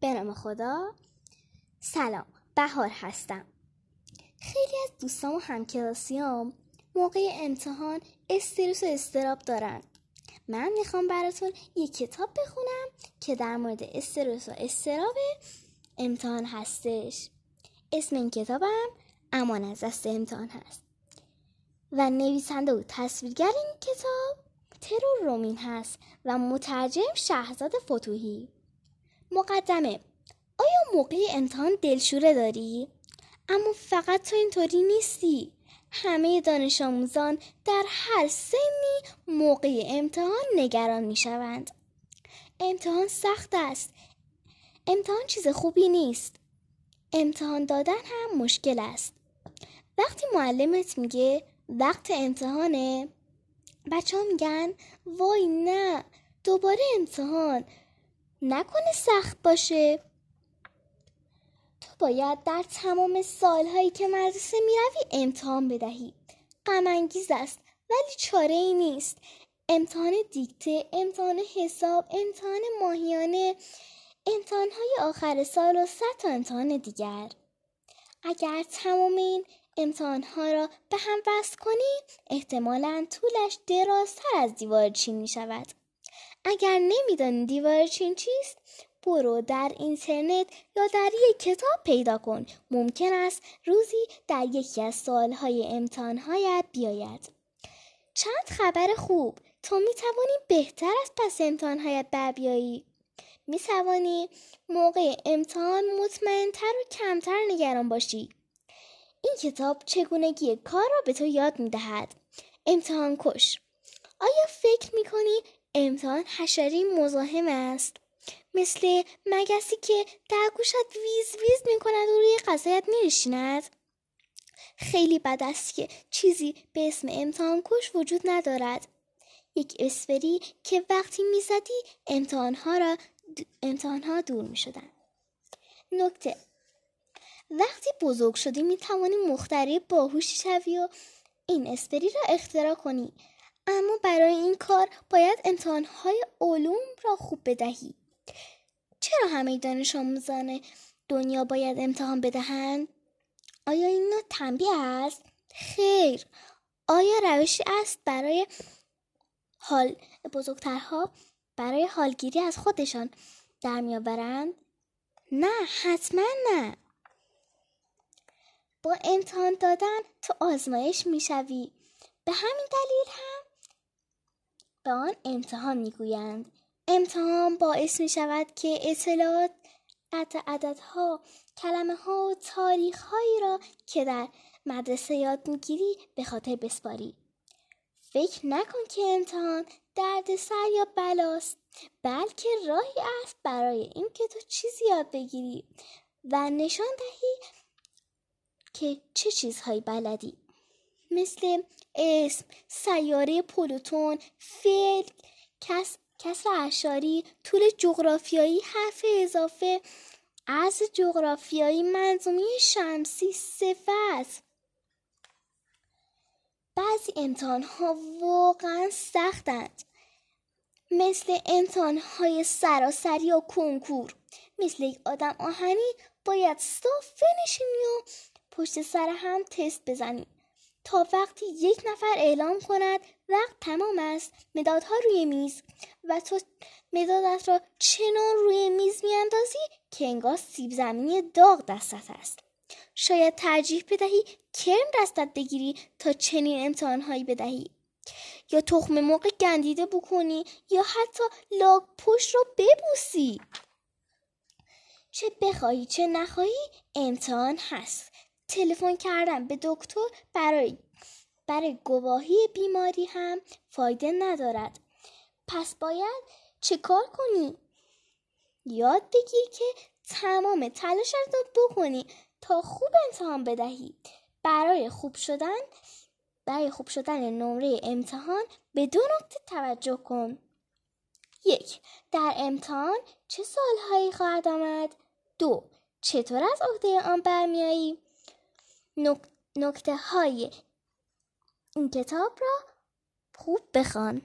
به خدا سلام. بهار هستم. خیلی از دوستام و همکلاسیام موقع امتحان استرس و استراب دارن. من می‌خوام براتون یک کتاب بخونم که در مورد استرس و استراب امتحان هستش. اسم این کتابم امان از دست امتحان هست. و نویسنده و تصویرگر این کتاب ترور رومین هست و مترجم شهزاد فتوهی. مقدمه. آیا موقع امتحان دلشوره داری؟ اما فقط تو اینطوری نیستی. همه دانش آموزان در هر سنی موقع امتحان نگران می شوند امتحان سخت است. امتحان چیز خوبی نیست. امتحان دادن هم مشکل است. وقتی معلمت میگه وقت امتحانه بچه ها میگن وای نه دوباره امتحان. نکنه سخت باشه. تو باید در تمام سالهایی که مدرسه می‌روی امتحان بدهی. غم است ولی چاره ای نیست. امتحان دیکته امتحان حساب امتحان ماهیانه امتحانهای آخر سال و صد تا امتحان دیگر. اگر تمام این امتحانها را به هم وصل کنی احتمالا طولش درازتر از دیوار چین می شود اگر نمیدانی دیوار چین چیست برو در اینترنت یا در یک کتاب پیدا کن. ممکن است روزی در یکی از سالهای امتحانهایت بیاید. چند خبر خوب. تو می توانی بهتر از پس امتحانهایت بر بیایی. می توانی موقع امتحان مطمئنتر و کمتر نگران باشی. این کتاب چگونگی کار را به تو یاد می دهد امتحان کش. آیا فکر می کنی امتحان حشری مزاحم است. مثل مگسی که در گوشت ویز ویز می کند و روی قضایت می خیلی بد است که چیزی به اسم امتحان کش وجود ندارد. یک اسفری که وقتی می‌زدی امتحانها را امتحانها دور می شدن. نکته وقتی بزرگ شدی می توانی مختری باهوشی شوی و این اسپری را اختراع کنی. اما برای این کار باید امتحانهای علوم را خوب بدهی. چرا همه دانش آموزان دنیا باید امتحان بدهند آیا این تنبیه است؟ خیر. آیا روشی است برای حال بزرگترها برای حالگیری از خودشان در میآورند نه حتما نه. با امتحان دادن تو آزمایش می‌شوی به همین دلیل هم به آن امتحان می‌گویند. امتحان باعث می شود که اطلاعات عددها کلمه ها و تاریخ هایی را که در مدرسه یاد می‌گیری به خاطر بسپاری. فکر نکن که امتحان دردسر یا بلاست بلکه راهی است برای اینکه تو چیزی یاد بگیری و نشان دهی که چه چیزهایی بلدی. مثل اسم، سیاره پلوتون، فعل، کس، کسر اشاری، طول جغرافیایی، حرف اضافه، از جغرافیایی، منظومه شمسی، صفت. بعضی امتحان ها واقعا سختند مثل امتحان های سراسری و کنکور. مثل یک آدم آهنی باید صاف بنشینی و پشت سر هم تست بزنیم تا وقتی یک نفر اعلام کند وقت تمام است مدادها روی میز. و تو مدادت را چنان روی میز میاندازی که انگار سیب زمینی داغ دستت است. شاید ترجیح بدهی کرم دستت بگیری تا چنین امتحانهایی بدهی. یا تخم مرغ گندیده بکنی یا حتی لاک پشت را ببوسی. چه بخواهی چه نخواهی امتحان هست. تلفن کردن به دکتر برای برای گواهی بیماری هم فایده ندارد. پس باید چه کار کنی؟ یاد بگیر که تمام تلاشت را بکنی تا خوب امتحان بدهی. برای خوب شدن برای خوب شدن نمره امتحان به دو نکته توجه کن. یک در امتحان چه سالهایی خواهد آمد؟ دو چطور از عهده آن برمیایی نکته های این کتاب را خوب بخوان.